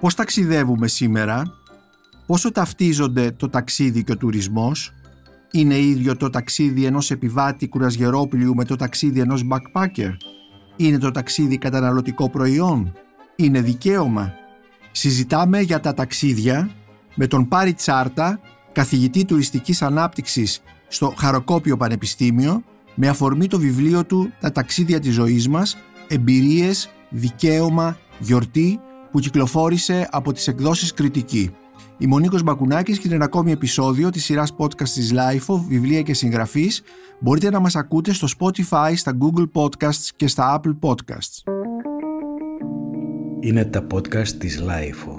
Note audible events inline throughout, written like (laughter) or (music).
Πώς ταξιδεύουμε σήμερα, πόσο ταυτίζονται το ταξίδι και ο τουρισμός, είναι ίδιο το ταξίδι ενός επιβάτη κουρασγερόπλιου με το ταξίδι ενός backpacker, είναι το ταξίδι καταναλωτικό προϊόν, είναι δικαίωμα; Συζητάμε για τα ταξίδια με τον Πάρη Τσάρτα, καθηγητή τουριστικής ανάπτυξης στο Χαροκόπιο Πανεπιστήμιο, με αφορμή το βιβλίο του «Τα ταξίδια της ζωής μας, εμπειρίες, δικαίωμα, γιορτή» που κυκλοφόρησε από τις εκδόσεις Κριτική. Είμαι ο Νίκος Μπακουνάκης και είναι ένα ακόμη επεισόδιο της σειράς podcast της LIFO, βιβλία και συγγραφής. Μπορείτε να μας ακούτε στο Spotify, στα Google Podcasts και στα Apple Podcasts. Είναι τα podcast της LIFO.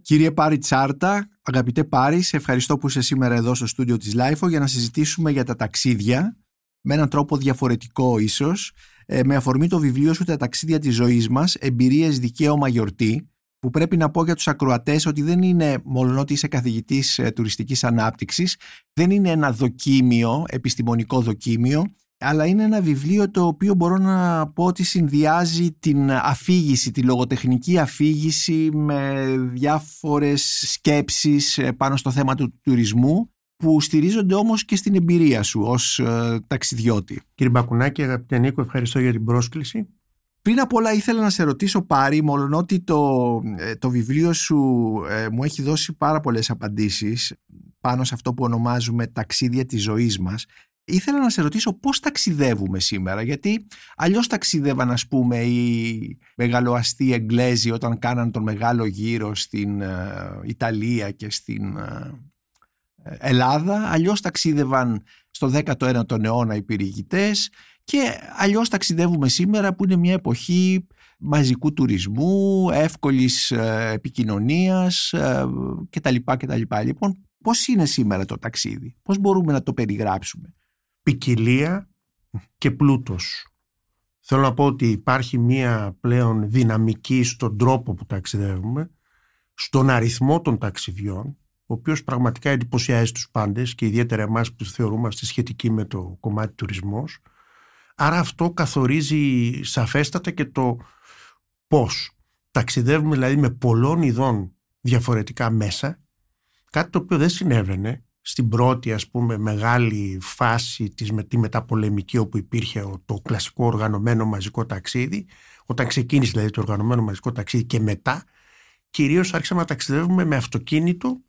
Κύριε Πάρη Τσάρτα, αγαπητέ Πάρη, σε ευχαριστώ που είσαι σήμερα εδώ στο στούντιο της LIFO για να συζητήσουμε για τα ταξίδια με έναν τρόπο διαφορετικό ίσως ε, με αφορμή το βιβλίο σου «Τα ταξίδια της ζωής μας, εμπειρίες, δικαίωμα, γιορτή» που πρέπει να πω για τους ακροατές ότι δεν είναι, μόνο ότι είσαι καθηγητής ε, τουριστικής ανάπτυξης, δεν είναι ένα δοκίμιο, επιστημονικό δοκίμιο, αλλά είναι ένα βιβλίο το οποίο μπορώ να πω ότι συνδυάζει την αφήγηση, τη λογοτεχνική αφήγηση με διάφορες σκέψεις ε, πάνω στο θέμα του τουρισμού που στηρίζονται όμως και στην εμπειρία σου ως ε, ταξιδιώτη. Κύριε Μπακουνάκη, αγαπητέ Νίκο, ευχαριστώ για την πρόσκληση. Πριν απ' όλα ήθελα να σε ρωτήσω πάρει, μόλον ότι το, ε, το βιβλίο σου ε, μου έχει δώσει πάρα πολλές απαντήσεις πάνω σε αυτό που ονομάζουμε ταξίδια της ζωής μας. Ήθελα να σε ρωτήσω πώς ταξιδεύουμε σήμερα, γιατί αλλιώς ταξιδεύαν ας πούμε οι μεγαλοαστοί Εγγλέζοι όταν κάναν τον μεγάλο γύρο στην Ιταλία και στην Ελλάδα, αλλιώς ταξίδευαν στο 19ο αιώνα οι πυρηγητές και αλλιώς ταξιδεύουμε σήμερα που είναι μια εποχή μαζικού τουρισμού, εύκολης ε, επικοινωνίας ε, κτλ. κτλ. Λοιπόν, πώς είναι σήμερα το ταξίδι, πώς μπορούμε να το περιγράψουμε; Ποικιλία και πλούτος. Θέλω να πω ότι υπάρχει μια πλέον δυναμική στον τρόπο που ταξιδεύουμε, στον αριθμό των ταξιδιών, ο οποίος πραγματικά εντυπωσιάζει τους πάντες και ιδιαίτερα εμάς που θεωρούμαστε σχετικοί με το κομμάτι τουρισμός. Άρα αυτό καθορίζει σαφέστατα και το πώς. Ταξιδεύουμε δηλαδή με πολλών ειδών διαφορετικά μέσα, κάτι το οποίο δεν συνέβαινε στην πρώτη ας πούμε μεγάλη φάση της με τη μεταπολεμική όπου υπήρχε το κλασικό οργανωμένο μαζικό ταξίδι, όταν ξεκίνησε δηλαδή το οργανωμένο μαζικό ταξίδι και μετά, κυρίως άρχισαμε να ταξιδεύουμε με αυτοκίνητο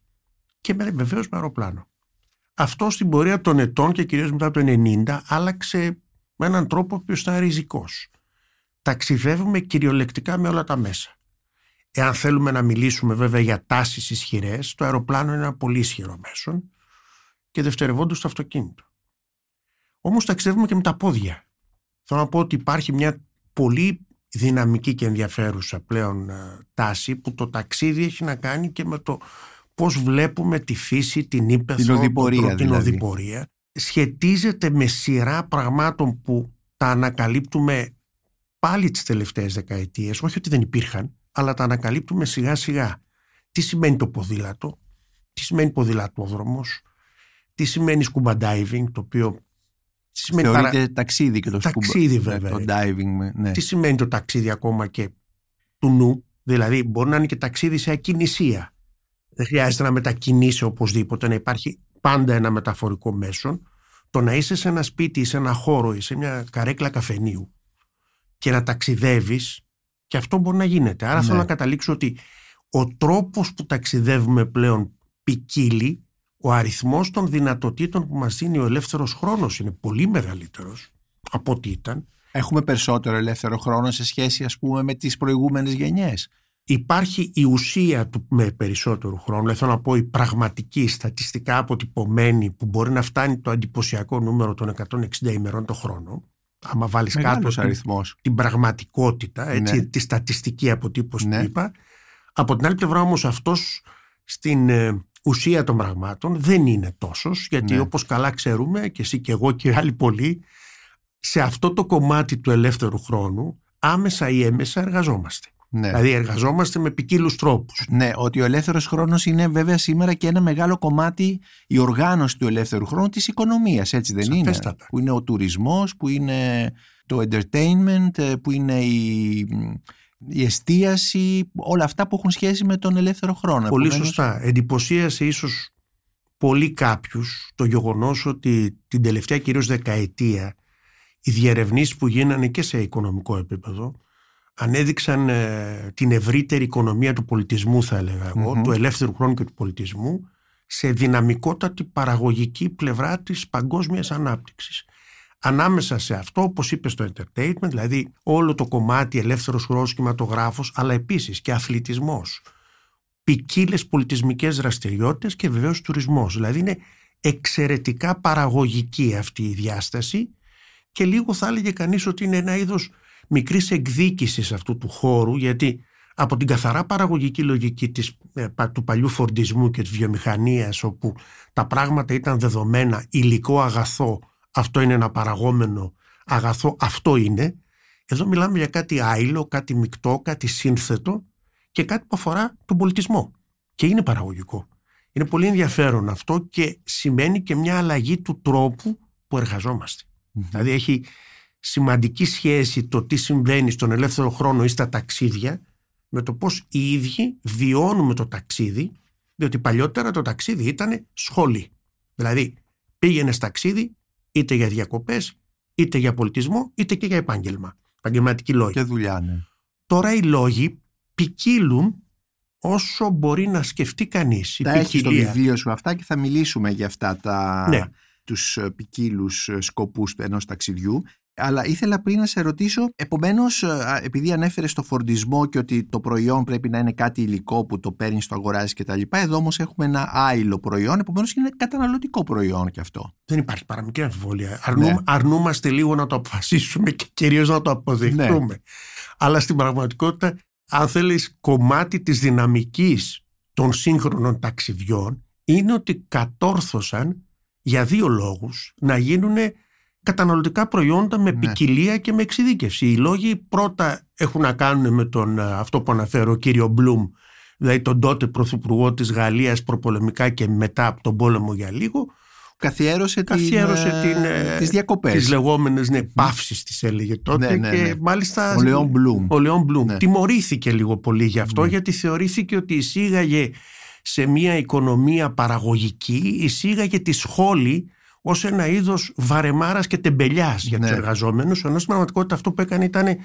και βεβαίως με αεροπλάνο. Αυτό στην πορεία των ετών και κυρίως μετά το 90 άλλαξε με έναν τρόπο που ήταν ριζικός. Ταξιδεύουμε κυριολεκτικά με όλα τα μέσα. Εάν θέλουμε να μιλήσουμε βέβαια για τάσεις ισχυρές, το αεροπλάνο είναι ένα πολύ ισχυρό μέσο και δευτερευόντως το αυτοκίνητο. Όμως ταξιδεύουμε και με τα πόδια. Θέλω να πω ότι υπάρχει μια πολύ δυναμική και ενδιαφέρουσα πλέον ε, τάση που το ταξίδι έχει να κάνει και με το πώς βλέπουμε τη φύση, την ύπεθρο, την οδηπορία, την δηλαδή. οδηπορία. Σχετίζεται με σειρά πραγμάτων που τα ανακαλύπτουμε πάλι τις τελευταίες δεκαετίες, όχι ότι δεν υπήρχαν, αλλά τα ανακαλύπτουμε σιγά σιγά. Τι σημαίνει το ποδήλατο, τι σημαίνει ποδηλατόδρομος, τι σημαίνει scuba diving, το οποίο σημαίνει Θεωρείται παρα... ταξίδι και το ταξίδι, βέβαια. Το diving, ναι. Τι σημαίνει το ταξίδι ακόμα και του νου, δηλαδή μπορεί να είναι και ταξίδι σε ακινησία. Δεν χρειάζεται να μετακινήσει οπωσδήποτε, να υπάρχει πάντα ένα μεταφορικό μέσο. Το να είσαι σε ένα σπίτι ή σε ένα χώρο ή σε μια καρέκλα καφενείου και να ταξιδεύεις και αυτό μπορεί να γίνεται. Άρα ναι. θέλω να καταλήξω ότι ο τρόπος που ταξιδεύουμε πλέον ποικίλει, ο αριθμός των δυνατοτήτων που μας δίνει ο ελεύθερος χρόνος είναι πολύ μεγαλύτερος από ό,τι ήταν. Έχουμε περισσότερο ελεύθερο χρόνο σε σχέση ας πούμε με τις προηγούμενες γενιές υπάρχει η ουσία του με περισσότερο χρόνο, δηλαδή θέλω να πω η πραγματική στατιστικά αποτυπωμένη που μπορεί να φτάνει το εντυπωσιακό νούμερο των 160 ημερών το χρόνο, άμα βάλεις κάτω αριθμός. την, πραγματικότητα, έτσι, ναι. τη στατιστική αποτύπωση ναι. που είπα. Από την άλλη πλευρά όμως αυτός στην ε, ουσία των πραγμάτων δεν είναι τόσος, γιατί ναι. όπως καλά ξέρουμε και εσύ και εγώ και άλλοι πολλοί, σε αυτό το κομμάτι του ελεύθερου χρόνου άμεσα ή έμεσα εργαζόμαστε. Ναι. Δηλαδή εργαζόμαστε με ποικίλους τρόπους. Ναι, ότι ο ελεύθερος χρόνος είναι βέβαια σήμερα και ένα μεγάλο κομμάτι η οργάνωση του ελεύθερου χρόνου της οικονομίας, έτσι δεν Σαφέστατα. είναι. Που είναι ο τουρισμός, που είναι το entertainment, ε, που είναι η, η εστίαση, όλα αυτά που έχουν σχέση με τον ελεύθερο χρόνο. Πολύ Επομένως, σωστά. Εντυπωσίασε ίσως πολύ κάποιους το γεγονός ότι την τελευταία κυρίως δεκαετία οι διερευνήσεις που γίνανε και σε οικονομικό επίπεδο ανέδειξαν ε, την ευρύτερη οικονομία του πολιτισμού θα έλεγα εγώ, Μμμ. του ελεύθερου χρόνου και του πολιτισμού σε δυναμικότατη παραγωγική πλευρά της παγκόσμιας ανάπτυξης. Ανάμεσα σε αυτό, όπως είπες στο entertainment, δηλαδή όλο το κομμάτι ελεύθερος χρόνος κινηματογράφος, αλλά επίσης και αθλητισμός, ποικίλες πολιτισμικές δραστηριότητες και βεβαίως τουρισμός. Δηλαδή είναι εξαιρετικά παραγωγική αυτή η διάσταση και λίγο θα έλεγε κανείς ότι είναι ένα είδος μικρής εκδίκησης αυτού του χώρου γιατί από την καθαρά παραγωγική λογική της, ε, πα- του παλιού φορντισμού και της βιομηχανίας όπου τα πράγματα ήταν δεδομένα υλικό αγαθό αυτό είναι ένα παραγόμενο αγαθό αυτό είναι εδώ μιλάμε για κάτι άειλο, κάτι μεικτό, κάτι σύνθετο και κάτι που αφορά τον πολιτισμό και είναι παραγωγικό. Είναι πολύ ενδιαφέρον αυτό και σημαίνει και μια αλλαγή του τρόπου που εργαζόμαστε. Δηλαδή έχει σημαντική σχέση το τι συμβαίνει στον ελεύθερο χρόνο ή στα ταξίδια με το πώς οι ίδιοι βιώνουμε το ταξίδι διότι παλιότερα το ταξίδι ήταν σχόλη. Δηλαδή πήγαινες ταξίδι είτε για διακοπές είτε για πολιτισμό είτε και για επάγγελμα. Επαγγελματική λόγη. Και δουλειά, ναι. Τώρα οι λόγοι ποικίλουν όσο μπορεί να σκεφτεί κανείς. Η Τα έχει στο ποικιλία. βιβλίο σου αυτά και θα μιλήσουμε για αυτά τα, Ναι. τους ποικίλους σκοπούς του ενός ταξιδιού. Αλλά ήθελα πριν να σε ρωτήσω, επομένως α, επειδή ανέφερες το φορντισμό και ότι το προϊόν πρέπει να είναι κάτι υλικό που το παίρνεις το αγοράζεις και τα λοιπά, εδώ όμως έχουμε ένα άειλο προϊόν, επομένως είναι καταναλωτικό προϊόν και αυτό. Δεν υπάρχει παρά μικρή αμφιβολία. Αρνούμε- Ναι. Αρνούμαστε λίγο να το αποφασίσουμε και κυρίως να το αποδεχτούμε. Ναι. Αλλά στην πραγματικότητα, αν θέλεις, κομμάτι της δυναμικής των σύγχρονων ταξιδιών είναι ότι κατόρθωσαν για δύο λόγους να γίνουν καταναλωτικά προϊόντα με Ναι. ποικιλία και με εξειδίκευση. Οι λόγοι πρώτα έχουν να κάνουν με τον, α, αυτό που αναφέρω, κύριο Μπλουμ, δηλαδή τον τότε πρωθυπουργό της Γαλλίας προπολεμικά και μετά από τον πόλεμο για λίγο, Καθιέρωσε, καθιέρωσε την, την, ε, ε, τις διακοπές. τις λεγόμενες ναι, παύσεις τις έλεγε τότε Ναι, ναι, και ναι. μάλιστα Ο Λεόν Μπλουμ. ο Λεόν Μπλουμ Ναι. τιμωρήθηκε λίγο πολύ γι' αυτό Ναι. γιατί θεωρήθηκε ότι εισήγαγε σε μια οικονομία παραγωγική εισήγαγε τη σχόλη ως ένα είδος βαρεμάρας και τεμπελιάς για τους Ναι. εργαζόμενους ενώ στην πραγματικότητα αυτό που έκανε ήταν ε,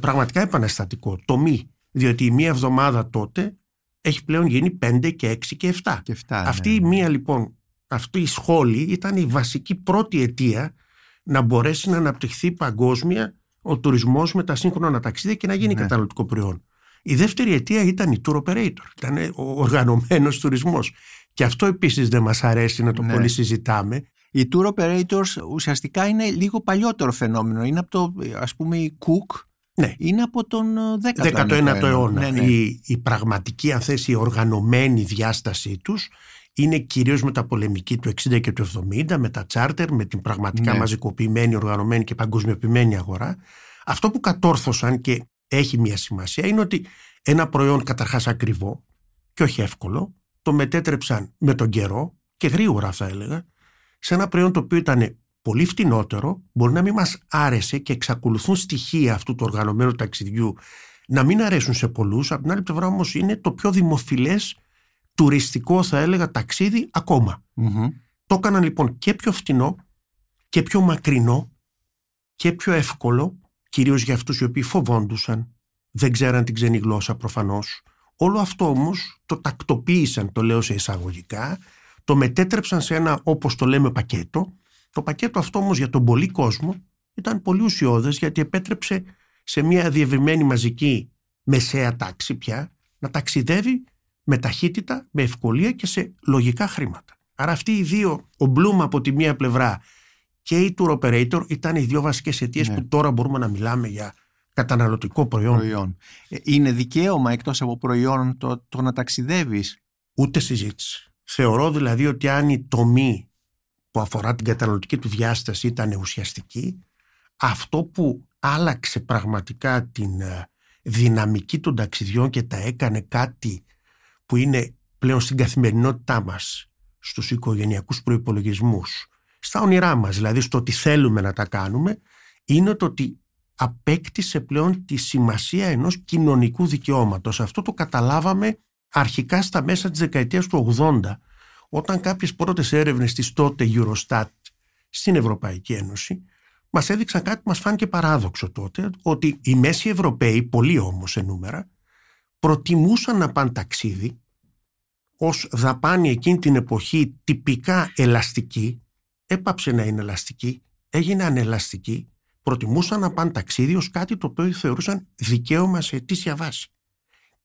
πραγματικά επαναστατικό, το μη διότι η μία εβδομάδα τότε έχει πλέον γίνει 5 και 6 και 7 Και αυτά, ναι, αυτή η ναι. μία λοιπόν, αυτή η σχόλη ήταν η βασική πρώτη αιτία να μπορέσει να αναπτυχθεί παγκόσμια ο τουρισμός με τα σύγχρονα ταξίδια και να γίνει Ναι. καταναλωτικό προϊόν. Η δεύτερη αιτία ήταν η tour operator, ήταν ο οργανωμένος τουρισμός. Και αυτό επίσης δεν μας αρέσει να το Ναι. πολύ συζητάμε. Οι tour operators ουσιαστικά είναι λίγο παλιότερο φαινόμενο. Είναι από το, ας πούμε, η Cook Ναι. είναι από τον ε, 19ο 19ο αιώνα. Ναι, ναι. Η, η πραγματική, αν θες, η οργανωμένη διάστασή τους είναι κυρίως με τα πολεμική του 60 και του 70, με τα τσάρτερ, με την πραγματικά Ναι. μαζικοποιημένη, οργανωμένη και παγκοσμιοποιημένη αγορά. Αυτό που κατόρθωσαν και έχει μια σημασία είναι ότι ένα προϊόν καταρχάς ακριβό και όχι εύκολο, το μετέτρεψαν με τον καιρό και γρήγορα θα έλεγα, σε ένα προϊόν το οποίο ήταν πολύ φτηνότερο, μπορεί να μην μας άρεσε και εξακολουθούν στοιχεία αυτού του οργανωμένου ταξιδιού να μην αρέσουν σε πολλούς, από την άλλη πλευρά όμως είναι το πιο δημοφιλές τουριστικό θα έλεγα ταξίδι ακόμα. Μμμ. Το έκαναν λοιπόν και πιο φτηνό και πιο μακρινό και πιο εύκολο, κυρίως για αυτούς οι οποίοι φοβόντουσαν, δεν ξέραν την ξένη γλώσσα προφανώς. Όλο αυτό όμως το τακτοποίησαν, το λέω σε εισαγωγικά, το μετέτρεψαν σε ένα όπως το λέμε πακέτο. Το πακέτο αυτό όμως για τον πολύ κόσμο ήταν πολύ ουσιώδες γιατί επέτρεψε σε μια διευρυμένη μαζική μεσαία τάξη πια να ταξιδεύει με ταχύτητα, με ευκολία και σε λογικά χρήματα. Άρα αυτοί οι δύο, ο Bloom από τη μία πλευρά και η Tour Operator ήταν οι δύο βασικές αιτίες Ναι. που τώρα μπορούμε να μιλάμε για καταναλωτικό προϊόν. προϊόν. Ε, Είναι δικαίωμα εκτός από προϊόν το, το να ταξιδεύεις; Ούτε συζήτηση. Θεωρώ δηλαδή ότι αν η τομή που αφορά την καταναλωτική του διάσταση ήταν ουσιαστική, αυτό που άλλαξε πραγματικά την ε, δυναμική των ταξιδιών και τα έκανε κάτι που είναι πλέον στην καθημερινότητά μας, στους οικογενειακούς προϋπολογισμούς, στα όνειρά μας, δηλαδή στο τι θέλουμε να τα κάνουμε, είναι το ότι απέκτησε πλέον τη σημασία ενός κοινωνικού δικαιώματος. Αυτό το καταλάβαμε αρχικά στα μέσα της δεκαετίας του 80 όταν κάποιες πρώτες έρευνες της τότε Eurostat στην Ευρωπαϊκή Ένωση μας έδειξαν κάτι που μας φάνηκε παράδοξο τότε ότι οι μέσοι Ευρωπαίοι, πολλοί όμως σε νούμερα, προτιμούσαν να πάνε ταξίδι ως δαπάνη εκείνη την εποχή τυπικά ελαστική, έπαψε να είναι ελαστική, έγινε ανελαστική, προτιμούσαν να πάνε ταξίδι ως κάτι το οποίο θεωρούσαν δικαίωμα σε αιτήσια βάση.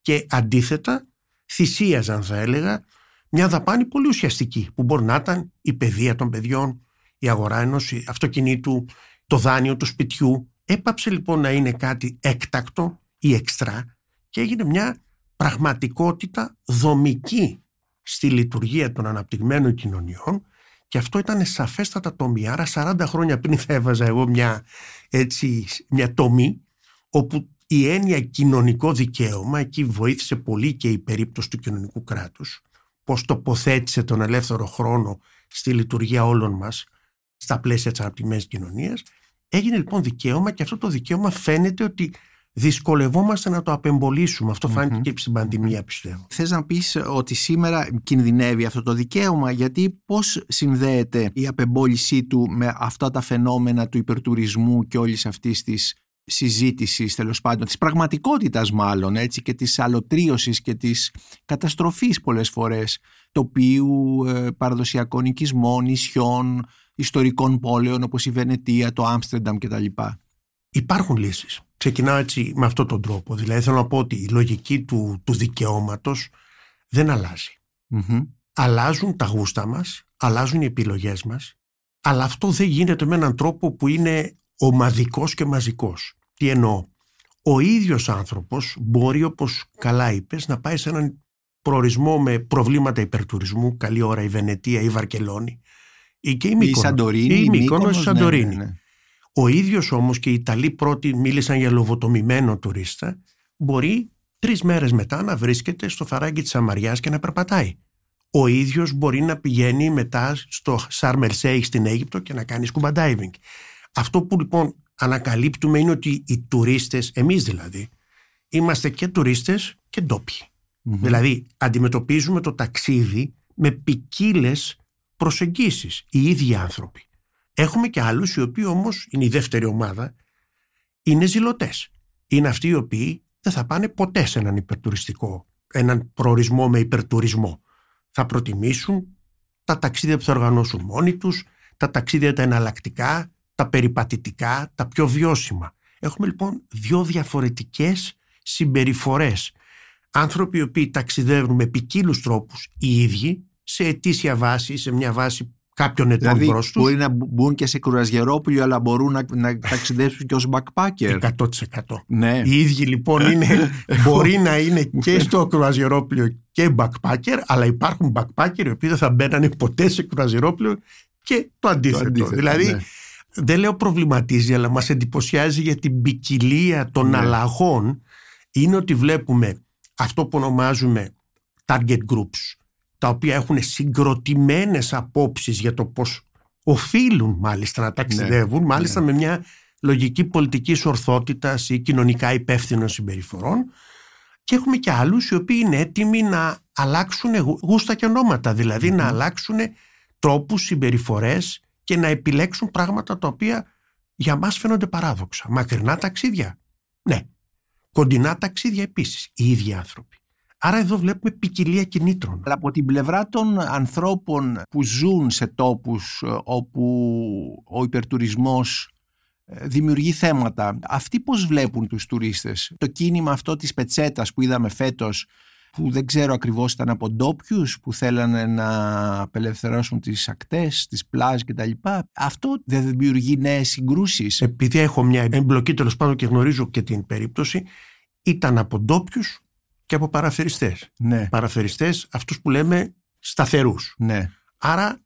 Και αντίθετα θυσίαζαν θα έλεγα μια δαπάνη πολύ ουσιαστική που μπορεί να ήταν η παιδεία των παιδιών, η αγορά ενός αυτοκινήτου, το δάνειο του σπιτιού. Έπαψε λοιπόν να είναι κάτι έκτακτο ή εξτρά και έγινε μια πραγματικότητα δομική στη λειτουργία των αναπτυγμένων κοινωνιών και αυτό ήταν σαφέστατα τομή. Άρα 40 χρόνια πριν θα έβαζα εγώ μια, έτσι, μια τομή όπου η έννοια κοινωνικό δικαίωμα εκεί βοήθησε πολύ και η περίπτωση του κοινωνικού κράτους πώς τοποθέτησε τον ελεύθερο χρόνο στη λειτουργία όλων μας στα πλαίσια της αναπτυγμένης κοινωνίας έγινε λοιπόν δικαίωμα και αυτό το δικαίωμα φαίνεται ότι δυσκολευόμαστε να το απεμπολίσουμε. Αυτό και στην πανδημία πιστεύω. Θες να πεις ότι σήμερα κινδυνεύει αυτό το δικαίωμα; Γιατί πώς συνδέεται η απεμπόλησή του με αυτά τα φαινόμενα του υπερτουρισμού και όλης αυτής της συζήτησης τέλος πάντων, της πραγματικότητας μάλλον έτσι και της αλωτρίωσης και της καταστροφής πολλές φορές τοπίου, ε, παραδοσιακών οικισμών, νησιών, ιστορικών πόλεων όπως η Βενετία, το Άμστερνταμ κτλ. Υπάρχουν λύσεις. Ξεκινάω έτσι με αυτόν τον τρόπο. Δηλαδή θέλω να πω ότι η λογική του, του δικαιώματος δεν αλλαζει Αλλάζουν τα γούστα μας, αλλάζουν οι επιλογές μας, αλλά αυτό δεν γίνεται με έναν τρόπο που είναι ομαδικός και μαζικός. Τι εννοώ; Ο ίδιος άνθρωπος μπορεί όπως καλά είπες να πάει σε έναν προορισμό με προβλήματα υπερτουρισμού, καλή ώρα η Βενετία ή η Βαρκελόνη ή και η Μύκονος. Η Σαντορίνη. Ή η Μύκονος, η Σαντορίνη. Ναι, ναι, ναι. Ο ίδιος όμως και οι Ιταλοί πρώτοι μίλησαν για λοβοτομημένο τουρίστα μπορεί τρεις μέρες μετά να βρίσκεται στο φαράγγι της Αμαριάς και να περπατάει. Ο ίδιος μπορεί να πηγαίνει μετά στο Σάρμελ Σέιχ στην Αίγυπτο και να κάνει σκουμπα diving. Αυτό που λοιπόν ανακαλύπτουμε είναι ότι οι τουρίστες, εμείς δηλαδή, είμαστε και τουρίστες και ντοπιοι Δηλαδή αντιμετωπίζουμε το ταξίδι με ποικίλες προσεγγίσεις, οι ίδιοι άνθρωποι. Έχουμε και άλλους οι οποίοι όμως, είναι η δεύτερη ομάδα, είναι ζηλωτές. Είναι αυτοί οι οποίοι δεν θα πάνε ποτέ σε έναν υπερτουριστικό, έναν προορισμό με υπερτουρισμό. Θα προτιμήσουν τα ταξίδια που θα οργανώσουν μόνοι τους, τα ταξίδια τα εναλλακτικά, τα περιπατητικά, τα πιο βιώσιμα. Έχουμε λοιπόν δύο διαφορετικές συμπεριφορές. Άνθρωποι οι οποίοι ταξιδεύουν με ποικίλους τρόπους οι ίδιοι, σε αιτήσια βάση, σε μια βάση κάποιων ετών δηλαδή, προς τους. Μπορεί να μπουν και σε κουρασγερόπουλο, αλλά μπορούν να, να ταξιδέψουν και ως backpacker. 100%. Ναι. Οι ίδιοι λοιπόν είναι, (laughs) μπορεί να είναι και στο κουρασγερόπουλο και backpacker, αλλά υπάρχουν backpacker οι οποίοι δεν θα μπαίνανε ποτέ σε κουρασγερόπουλο και το αντίθετο. Το αντίθετο δηλαδή, ναι δεν λέω προβληματίζει, αλλά μας εντυπωσιάζει για την ποικιλία των ναι. αλλαγών είναι ότι βλέπουμε αυτό που ονομάζουμε target groups, τα οποία έχουν συγκροτημένες απόψεις για το πώς οφείλουν μάλιστα να ταξιδεύουν, ναι. μάλιστα ναι. με μια λογική πολιτική ορθότητας ή κοινωνικά υπεύθυνων συμπεριφορών και έχουμε και άλλους οι οποίοι είναι έτοιμοι να αλλάξουν γούστα και ονόματα, δηλαδή να αλλάξουν τρόπους, συμπεριφορές και να επιλέξουν πράγματα τα οποία για μας φαίνονται παράδοξα. Μακρινά ταξίδια. Ναι. Κοντινά ταξίδια επίσης. Οι ίδιοι άνθρωποι. Άρα εδώ βλέπουμε ποικιλία κινήτρων. Αλλά από την πλευρά των ανθρώπων που ζουν σε τόπους ε, όπου ο υπερτουρισμός ε, δημιουργεί θέματα. Αυτοί πώς βλέπουν τους τουρίστες; Το κίνημα αυτό της πετσέτας που είδαμε φέτος που δεν ξέρω ακριβώς ήταν από ντόπιους που θέλανε να απελευθερώσουν τις ακτές, τις πλάζ κτλ. Αυτό δεν δημιουργεί νέες συγκρούσεις. Επειδή έχω μια εμπλοκή τέλος πάντων και γνωρίζω και την περίπτωση, ήταν από ντόπιους και από παραφεριστές. Ναι. Παραφεριστές αυτούς που λέμε σταθερούς. Ναι. Άρα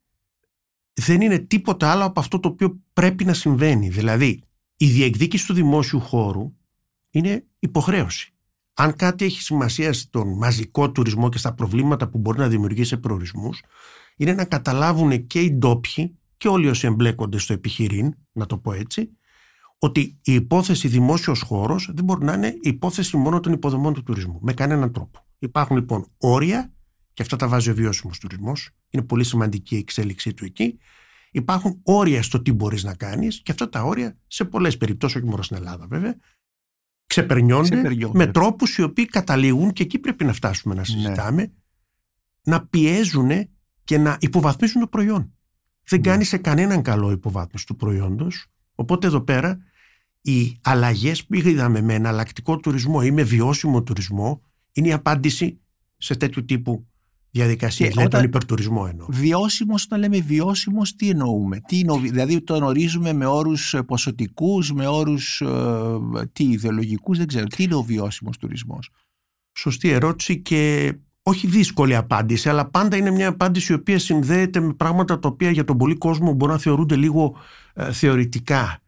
δεν είναι τίποτα άλλο από αυτό το οποίο πρέπει να συμβαίνει. Δηλαδή η διεκδίκηση του δημόσιου χώρου είναι υποχρέωση αν κάτι έχει σημασία στον μαζικό τουρισμό και στα προβλήματα που μπορεί να δημιουργήσει σε προορισμούς, είναι να καταλάβουν και οι ντόπιοι και όλοι όσοι εμπλέκονται στο επιχειρήν, να το πω έτσι, ότι η υπόθεση δημόσιος χώρος δεν μπορεί να είναι η υπόθεση μόνο των υποδομών του τουρισμού. Με κανέναν τρόπο. Υπάρχουν λοιπόν όρια και αυτά τα βάζει ο βιώσιμος τουρισμός. Είναι πολύ σημαντική η εξέλιξή του εκεί. Υπάρχουν όρια στο τι μπορείς να κάνεις και αυτά τα όρια σε πολλές περιπτώσεις, όχι μόνο στην Ελλάδα βέβαια, ξεπερνιόνται με τρόπους οι οποίοι καταλήγουν και εκεί πρέπει να φτάσουμε να ναι. συζητάμε, να πιέζουν και να υποβαθμίζουν το προϊόν. Δεν ναι. κάνει σε κανέναν καλό υποβάθμιση του προϊόντος. Οπότε εδώ πέρα οι αλλαγές που είδαμε με εναλλακτικό τουρισμό ή με βιώσιμο τουρισμό είναι η απάντηση σε τέτοιου τύπου διαδικασία. Δηλαδή τον υπερτουρισμό εννοώ. Βιώσιμος, όταν λέμε βιώσιμος, τι εννοούμε; Τι δηλαδή τον ορίζουμε με όρους ποσοτικούς, με όρους ε, τι ιδεολογικούς, δεν ξέρω. Τι είναι ο βιώσιμος τουρισμός; Σωστή ερώτηση και όχι δύσκολη απάντηση, αλλά πάντα είναι μια απάντηση η οποία συνδέεται με πράγματα τα οποία για τον πολύ κόσμο μπορεί να θεωρούνται λίγο ε, θεωρητικα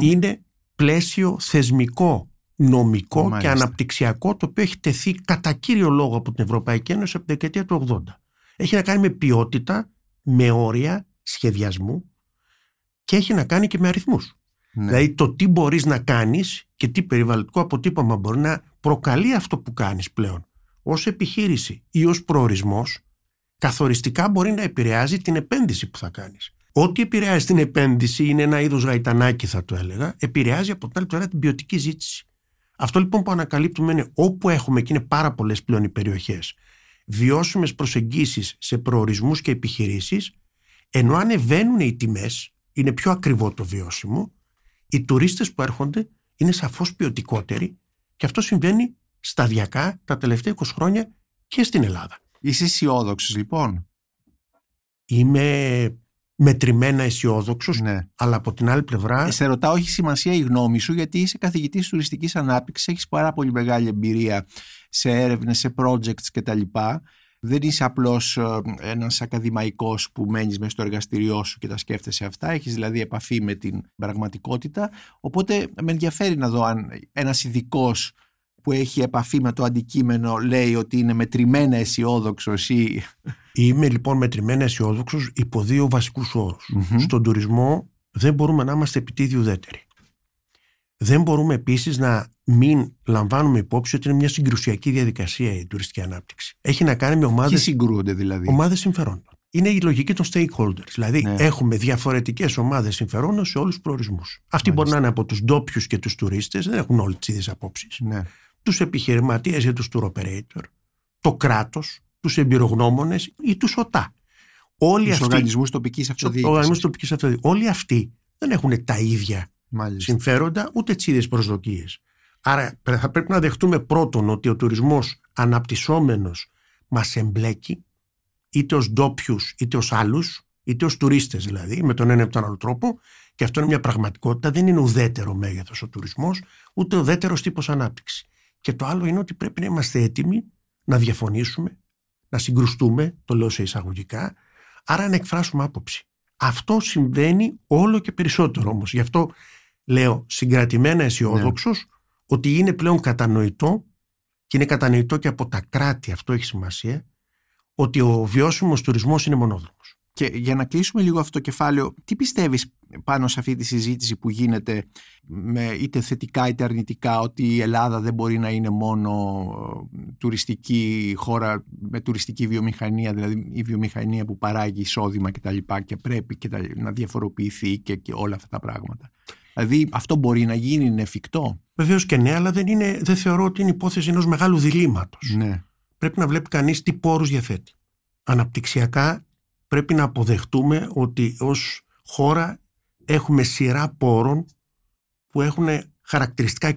Είναι πλαίσιο θεσμικό, νομικό και αναπτυξιακό το οποίο έχει τεθεί κατά κύριο λόγο από την Ευρωπαϊκή Ένωση από την δεκαετία του 80. Έχει να κάνει με ποιότητα, με όρια σχεδιασμού και έχει να κάνει και με αριθμούς. Ναι. Δηλαδή το τι μπορείς να κάνεις και τι περιβαλλοντικό αποτύπωμα μπορεί να προκαλεί αυτό που κάνεις πλέον ως επιχείρηση ή ως προορισμός καθοριστικά μπορεί να επηρεάζει την επένδυση που θα κάνεις. Ό,τι επηρεάζει την επένδυση είναι ένα είδος γαϊτανάκι θα το έλεγα, επηρεάζει από την άλλη πλευρά την ποιοτική ζήτηση. Αυτό λοιπόν που ανακαλύπτουμε είναι όπου έχουμε και είναι πάρα πολλές πλέον οι περιοχές βιώσιμες προσεγγίσεις σε προορισμούς και επιχειρήσεις ενώ ανεβαίνουν οι τιμές, είναι πιο ακριβό το βιώσιμο, οι τουρίστες που έρχονται είναι σαφώς ποιοτικότεροι και αυτό συμβαίνει σταδιακά τα τελευταία 20 χρόνια και στην Ελλάδα. Είσαι αισιόδοξος λοιπόν; Είμαι μετρημένα αισιόδοξο, ναι. αλλά από την άλλη πλευρά. Ε, σε ρωτάω, έχει σημασία η γνώμη σου, γιατί είσαι καθηγητής τουριστικής ανάπτυξης, έχεις πάρα πολύ μεγάλη εμπειρία σε έρευνες, σε projects κτλ. Δεν είσαι απλώς ε, ένας ακαδημαϊκός που μένεις μέσα στο εργαστηριό σου και τα σκέφτεσαι αυτά. Έχεις δηλαδή επαφή με την πραγματικότητα. Οπότε με ενδιαφέρει να δω αν ένας ειδικός που έχει επαφή με το αντικείμενο λέει ότι είναι μετρημένα αισιόδοξος ή. Είμαι λοιπόν μετρημένα αισιόδοξος υπό δύο βασικούς Στον τουρισμό δεν μπορούμε να είμαστε επιτίδιοι ουδέτεροι. Δεν μπορούμε επίσης να μην λαμβάνουμε υπόψη ότι είναι μια συγκρουσιακή διαδικασία η τουριστική ανάπτυξη. Έχει να κάνει με ομάδε. Τι συγκρούονται δηλαδή; Ομάδες συμφερόντων. Είναι η λογική των stakeholders. Δηλαδή, ναι. έχουμε διαφορετικές ομάδες συμφερόντων σε όλους τους προορισμούς. Αυτοί μπορεί να είναι από τους ντόπιους και τους τουρίστες, δεν έχουν όλες τις ίδιες απόψεις. Ναι τους επιχειρηματίες ή τους tour operator, το κράτος, τους εμπειρογνώμονες ή τους ΟΤΑ. Όλοι τους αυτοί, οργανισμούς τοπικής αυτοδιοίκησης. τοπικής αυτοδιοίκησης. Όλοι αυτοί δεν έχουν τα ίδια Μάλιστα. συμφέροντα ούτε τις ίδιες προσδοκίες. Άρα θα πρέπει να δεχτούμε πρώτον ότι ο τουρισμός αναπτυσσόμενος μας εμπλέκει είτε ως ντόπιους είτε ως άλλους είτε ως τουρίστες δηλαδή με τον ένα ή τον άλλο τρόπο και αυτό είναι μια πραγματικότητα δεν είναι ουδέτερο μέγεθος ο τουρισμός ούτε ουδέτερος τύπος ανάπτυξη. Και το άλλο είναι ότι πρέπει να είμαστε έτοιμοι να διαφωνήσουμε, να συγκρουστούμε, το λέω σε εισαγωγικά, άρα να εκφράσουμε άποψη. Αυτό συμβαίνει όλο και περισσότερο όμως. Γι' αυτό λέω συγκρατημένα αισιόδοξος ναι. ότι είναι πλέον κατανοητό και είναι κατανοητό και από τα κράτη, αυτό έχει σημασία, ότι ο βιώσιμος τουρισμός είναι μονόδρομος. Και για να κλείσουμε λίγο αυτό το κεφάλαιο, τι πιστεύεις πάνω σε αυτή τη συζήτηση που γίνεται με είτε θετικά είτε αρνητικά ότι η Ελλάδα δεν μπορεί να είναι μόνο ε, τουριστική χώρα με τουριστική βιομηχανία, δηλαδή η βιομηχανία που παράγει εισόδημα κτλ. Και, και πρέπει και τα, να διαφοροποιηθεί και, και όλα αυτά τα πράγματα. Δηλαδή αυτό μπορεί να γίνει, είναι εφικτό; Βεβαίως και ναι, αλλά δεν, είναι, δεν θεωρώ ότι είναι υπόθεση ενός μεγάλου διλήμματος. Ναι. Πρέπει να βλέπει κανείς τι πόρους διαθέτει. Αναπτυξιακά πρέπει να αποδεχτούμε ότι ως χώρα έχουμε σειρά πόρων που έχουν χαρακτηριστικά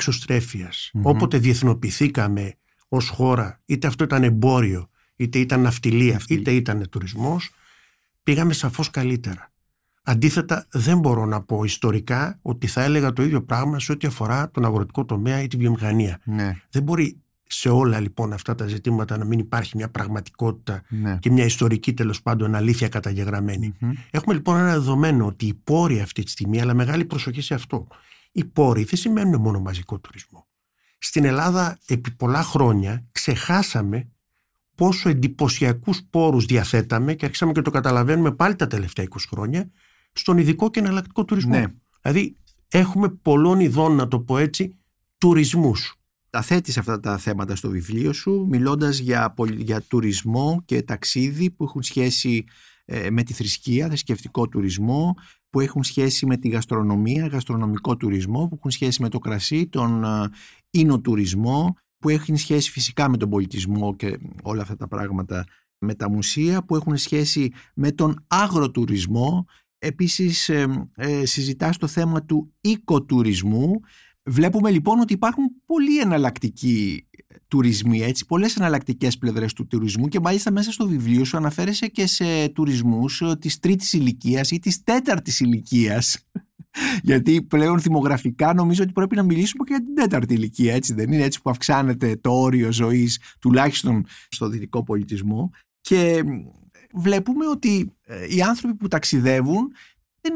Όποτε διεθνοποιηθήκαμε ως χώρα, είτε αυτό ήταν εμπόριο, είτε ήταν ναυτιλία, είτε ήταν τουρισμός, πήγαμε σαφώς καλύτερα. Αντίθετα, δεν μπορώ να πω ιστορικά ότι θα έλεγα το ίδιο πράγμα σε ό,τι αφορά τον αγροτικό τομέα ή τη βιομηχανία. Ναι. Δεν μπορεί σε όλα λοιπόν αυτά τα ζητήματα να μην υπάρχει μια πραγματικότητα ναι. και μια ιστορική τέλος πάντων αλήθεια Έχουμε λοιπόν ένα δεδομένο ότι οι πόροι αυτή τη στιγμή, αλλά μεγάλη προσοχή σε αυτό, οι πόροι δεν σημαίνουν μόνο μαζικό τουρισμό. Στην Ελλάδα επί πολλά χρόνια ξεχάσαμε πόσο εντυπωσιακούς πόρους διαθέταμε και αρχίσαμε και το καταλαβαίνουμε πάλι τα τελευταία 20 χρόνια στον ειδικό και εναλλακτικό τουρισμό. Ναι. Δηλαδή έχουμε πολλών ειδών, να το πω έτσι, τουρισμούς. Τα θέτεις αυτά τα θέματα στο βιβλίο σου, μιλώντας για, για τουρισμό και ταξίδι που έχουν σχέση ε, με τη θρησκεία, θρησκευτικό τουρισμό, που έχουν σχέση με τη γαστρονομία, γαστρονομικό τουρισμό, που έχουν σχέση με το κρασί, τον ίνοτουρισμό, που έχουν σχέση φυσικά με τον πολιτισμό και όλα αυτά τα πράγματα με τα μουσεία, που έχουν σχέση με τον αγροτουρισμό. Επίσης ε, ε, συζητάς το θέμα του οικοτουρισμού. Βλέπουμε λοιπόν ότι υπάρχουν πολλοί εναλλακτικοί τουρισμοί, έτσι, πολλές εναλλακτικές πλευρές του τουρισμού και μάλιστα μέσα στο βιβλίο σου αναφέρεσαι και σε τουρισμούς της τρίτης ηλικίας ή της τέταρτης ηλικίας (laughs) γιατί πλέον δημογραφικά νομίζω ότι πρέπει να μιλήσουμε και για την τέταρτη ηλικία, έτσι δεν είναι έτσι που αυξάνεται το όριο ζωής τουλάχιστον στο δυτικό πολιτισμό και βλέπουμε ότι ε, οι άνθρωποι που ταξιδεύουν δεν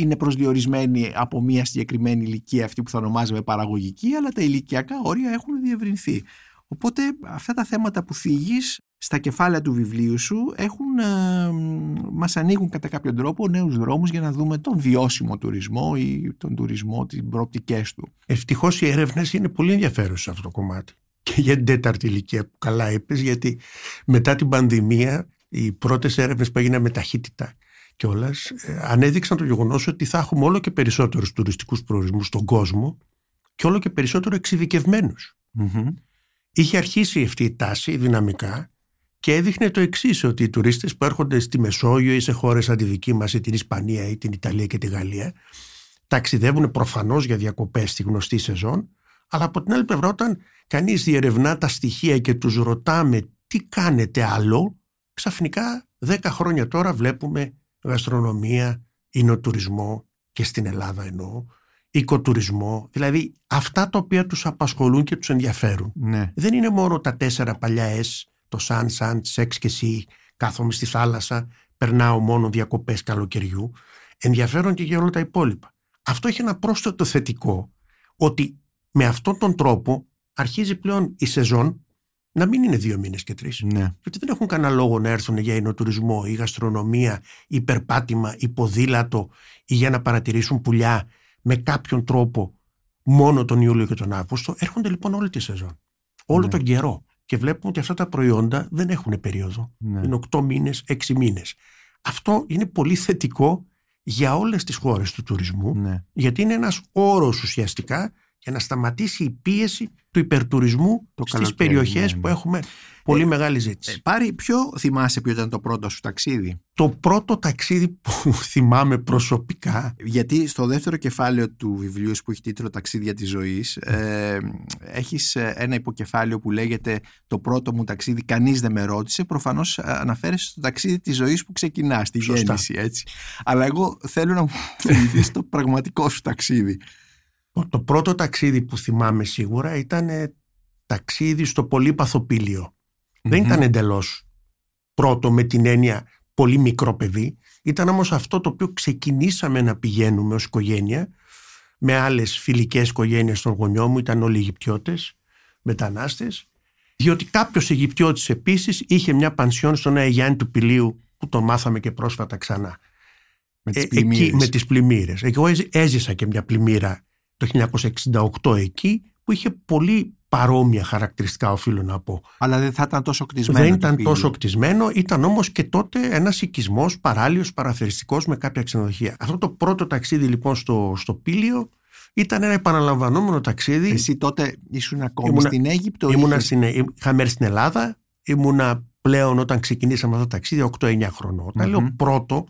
είναι προσδιορισμένοι από μια συγκεκριμένη ηλικία αυτή που θα ονομάζουμε παραγωγική αλλά τα ηλικιακά όρια έχουν διευρυνθεί. Οπότε αυτά τα θέματα που θίγεις στα κεφάλαια του βιβλίου σου έχουν, ε, μας ανοίγουν κατά κάποιο τρόπο νέους δρόμους για να δούμε τον βιώσιμο τουρισμό ή τον τουρισμό, τις προοπτικές του. Ευτυχώς οι έρευνες είναι πολύ ενδιαφέρουσες σε αυτό το κομμάτι. Και για την τέταρτη ηλικία που καλά είπες, γιατί μετά την πανδημία οι πρώτες έρευνες που έγιναν με ταχύτητα και όλα ε, ανέδειξαν το γεγονός ότι θα έχουμε όλο και περισσότερους τουριστικούς προορισμούς στον κόσμο και όλο και περισσότερο εξειδικευμένους. Είχε αρχίσει αυτή η τάση δυναμικά και έδειχνε το εξής, ότι οι τουρίστες που έρχονται στη Μεσόγειο ή σε χώρες σαν τη δική μας, ή την Ισπανία ή την Ιταλία και τη Γαλλία, ταξιδεύουν προφανώς για διακοπές στη γνωστή σεζόν, αλλά από την άλλη πλευρά, όταν κανείς διερευνά τα στοιχεία και τους ρωτάμε τι κάνετε άλλο, ξαφνικά 10 χρόνια τώρα βλέπουμε γαστρονομία, εινοτουρισμό και στην Ελλάδα εννοώ, οικοτουρισμό, δηλαδή αυτά τα οποία τους απασχολούν και τους ενδιαφέρουν. Ναι. Δεν είναι μόνο τα τέσσερα παλιά S το σαν, σαν, σεξ και εσύ, κάθομαι στη θάλασσα, περνάω μόνο διακοπές καλοκαιριού, ενδιαφέρον και για όλα τα υπόλοιπα. Αυτό έχει ένα πρόσθετο θετικό, ότι με αυτόν τον τρόπο αρχίζει πλέον η σεζόν να μην είναι δύο μήνες και τρεις. Ναι. Γιατί δεν έχουν κανένα λόγο να έρθουν για εινοτουρισμό ή γαστρονομία ή περπάτημα ή ποδήλατο ή για να παρατηρήσουν πουλιά με κάποιον τρόπο μόνο τον Ιούλιο και τον Αύγουστο. Έρχονται λοιπόν όλη τη σεζόν. Όλο ναι. τον καιρό και βλέπουμε ότι αυτά τα προϊόντα δεν έχουν περίοδο. Ναι. Είναι 8 μήνες, 6 μήνες. Αυτό είναι πολύ θετικό για όλες τις χώρες του τουρισμού ναι. γιατί είναι ένας όρος ουσιαστικά για να σταματήσει η πίεση του υπερτουρισμού το στις περιοχές ναι, που ναι. έχουμε πολύ ε, μεγάλη ζήτηση. Ε, πάρει, ποιο θυμάσαι ποιο ήταν το πρώτο σου ταξίδι; Το πρώτο ταξίδι που (laughs) θυμάμαι προσωπικά. Γιατί στο δεύτερο κεφάλαιο του βιβλίου που έχει τίτλο «Ταξίδια της ζωής» ε, έχεις ε, ένα υποκεφάλαιο που λέγεται «Το πρώτο μου ταξίδι κανείς δεν με ρώτησε». Προφανώς αναφέρεσαι στο ταξίδι της ζωής που ξεκινάς, στη γέννηση. Έτσι. Αλλά εγώ θέλω να μου (laughs) θυμηθείς το πραγματικό σου ταξίδι. Το πρώτο ταξίδι που θυμάμαι σίγουρα ήταν ταξίδι στο πολύπαθο Δεν ήταν εντελώς πρώτο με την έννοια πολύ μικρό παιδί. Ήταν όμως αυτό το οποίο ξεκινήσαμε να πηγαίνουμε ως οικογένεια με άλλες φιλικές οικογένειες των γονιών μου, ήταν όλοι Αιγυπτιώτες, μετανάστες, διότι κάποιος Αιγυπτιώτης επίσης είχε μια πανσιόν στον Αγιάννη του Πηλίου που τον μάθαμε και πρόσφατα ξανά. Με τις πλημμύρες. Εκεί, με τις πλημμύρες. Εγώ έζησα και μια πλημμύρα το 1968 εκεί που είχε πολύ παρόμοια χαρακτηριστικά οφείλω να πω. Αλλά δεν θα ήταν τόσο κτισμένο. Δεν ήταν τόσο κτισμένο, ήταν όμως και τότε ένας οικισμός παράλιος παραθεριστικός με κάποια ξενοδοχεία. Αυτό το πρώτο ταξίδι λοιπόν στο, στο Πήλιο ήταν ένα επαναλαμβανόμενο ταξίδι. Εσύ τότε ήσουν ακόμη στην Αίγυπτο. Ήμουνα στην, είχα έρθει στην Ελλάδα, ήμουνα πλέον όταν ξεκινήσαμε αυτό το ταξίδι 8-9 χρονών. Όταν λέω πρώτο